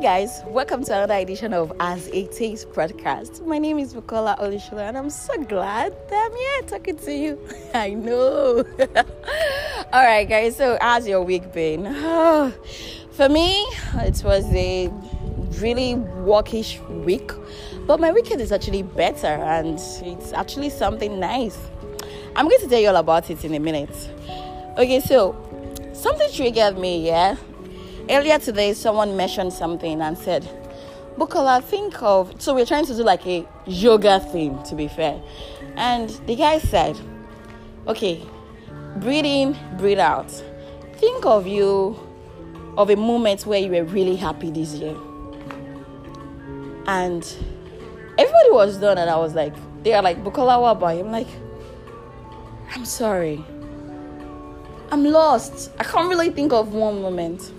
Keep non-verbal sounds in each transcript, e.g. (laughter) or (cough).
guys, welcome to another edition of As It podcast. My name is Bukola Olishula, and I'm so glad that I'm here talking to you. (laughs) I know. (laughs) All right, guys. So, how's your week been? (sighs) For me, it was a really workish week, but my weekend is actually better, and it's actually something nice. I'm going to tell you all about it in a minute. Okay, so something triggered me, yeah earlier today someone mentioned something and said bukola think of so we're trying to do like a yoga thing to be fair. And the guy said okay breathe in breathe out. Think of you of a moment where you were really happy this year. And everybody was done and i was like they are like bukola what about you? I'm like i'm sorry. I'm lost. I can't really think of one moment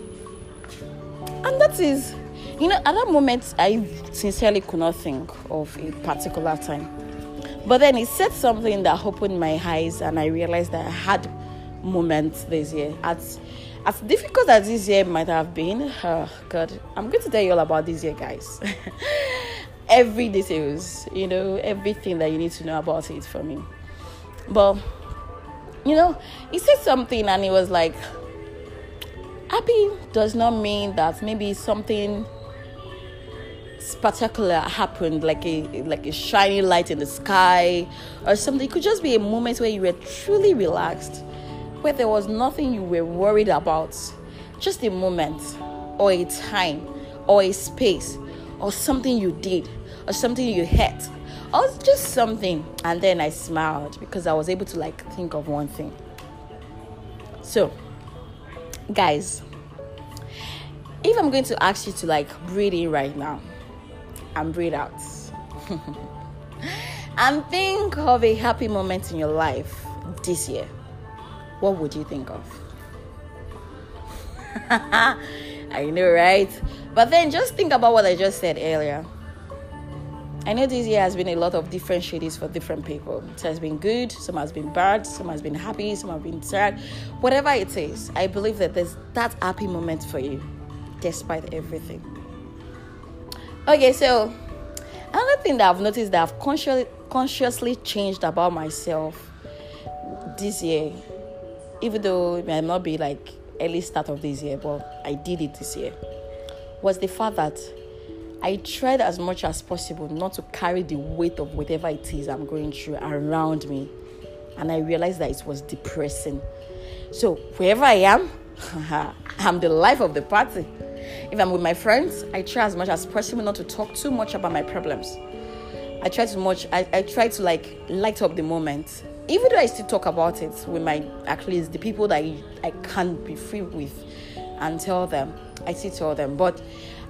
and that is, you know, at that moment, I sincerely could not think of a particular time. But then he said something that opened my eyes, and I realized that I had moments this year. As, as difficult as this year might have been, oh God, I'm going to tell you all about this year, guys. (laughs) Every details, you know, everything that you need to know about it for me. But, you know, he said something, and he was like, happy does not mean that maybe something spectacular happened like a like a shiny light in the sky or something. It could just be a moment where you were truly relaxed where there was nothing you were worried about just a moment or a time or a space or something you did or something you had or just something. And then i smiled because i was able to like think of one thing. So guys, if I'm going to ask you to like breathe in right now and breathe out, (laughs) and think of a happy moment in your life this year, what would you think of? (laughs) I know, right? But then just think about what I just said earlier. I know this year has been a lot of different shades for different people. It has been good, some has been bad, some has been happy, some have been sad. Whatever it is, I believe that there's that happy moment for you, despite everything. Okay, so another thing that I've noticed that I've consciously consciously changed about myself this year, even though it might not be like early start of this year, but I did it this year, was the fact that I tried as much as possible not to carry the weight of whatever it is I'm going through around me. And I realized that it was depressing. So, wherever I am, (laughs) I'm the life of the party. If I'm with my friends, I try as much as possible not to talk too much about my problems. I try too much, I, I try to like light up the moment. Even though I still talk about it with my, at least the people that I, I can't be free with and tell them. I still tell them. But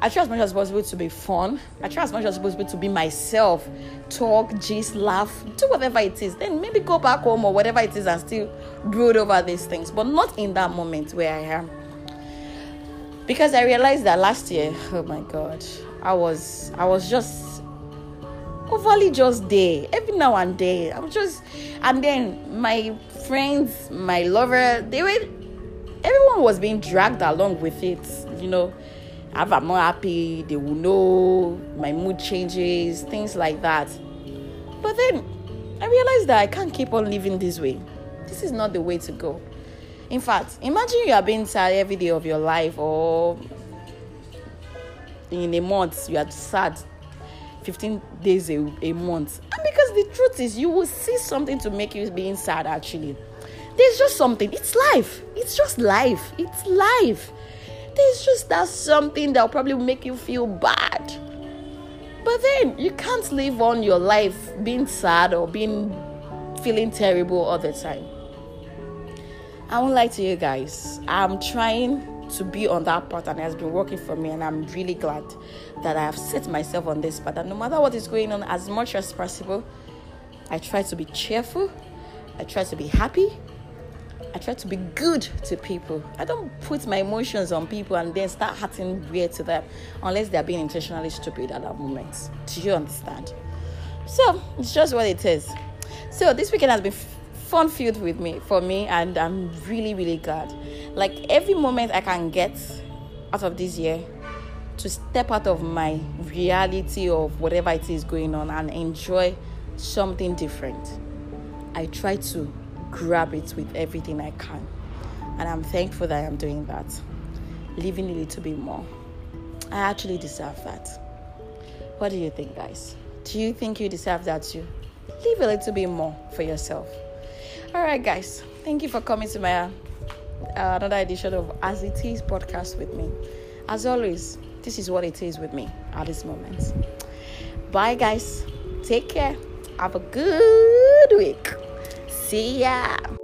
I try as much as possible to be fun. I try as much as possible to be myself, talk, gist, laugh, do whatever it is. Then maybe go back home or whatever it is and still brood over these things, but not in that moment where I am. Because I realized that last year, oh my God, I was I was just overly just there every now and then. I was just, and then my friends, my lover, they were, everyone was being dragged along with it, you know if I'm not happy, they will know my mood changes, things like that. But then I realized that I can't keep on living this way. This is not the way to go. In fact, imagine you are being sad every day of your life, or in a month you are sad 15 days a, a month. And because the truth is, you will see something to make you being sad actually. There's just something. It's life. It's just life. It's life there's just that something that'll probably make you feel bad. But then you can't live on your life being sad or being feeling terrible all the time. I won't lie to you guys. I'm trying to be on that path and it has been working for me and I'm really glad that I have set myself on this path. And no matter what is going on, as much as possible, I try to be cheerful, I try to be happy, I try to be good to people. I don't put my emotions on people and then start hurting weird to them unless they're being intentionally stupid at that moment. Do you understand? So it's just what it is. So this weekend has been fun filled with me for me and I'm really really glad. Like every moment I can get out of this year to step out of my reality of whatever it is going on and enjoy something different. I try to grab it with everything I can. And I'm thankful that I'm doing that. Living a little bit more. I actually deserve that. What do you think, guys? Do you think you deserve that too? Live a little bit more for yourself. All right, guys. Thank you for coming to my uh, another edition of As It Is podcast with me. As always, this is what it is with me at this moment. Bye, guys. Take care. Have a good week. See ya.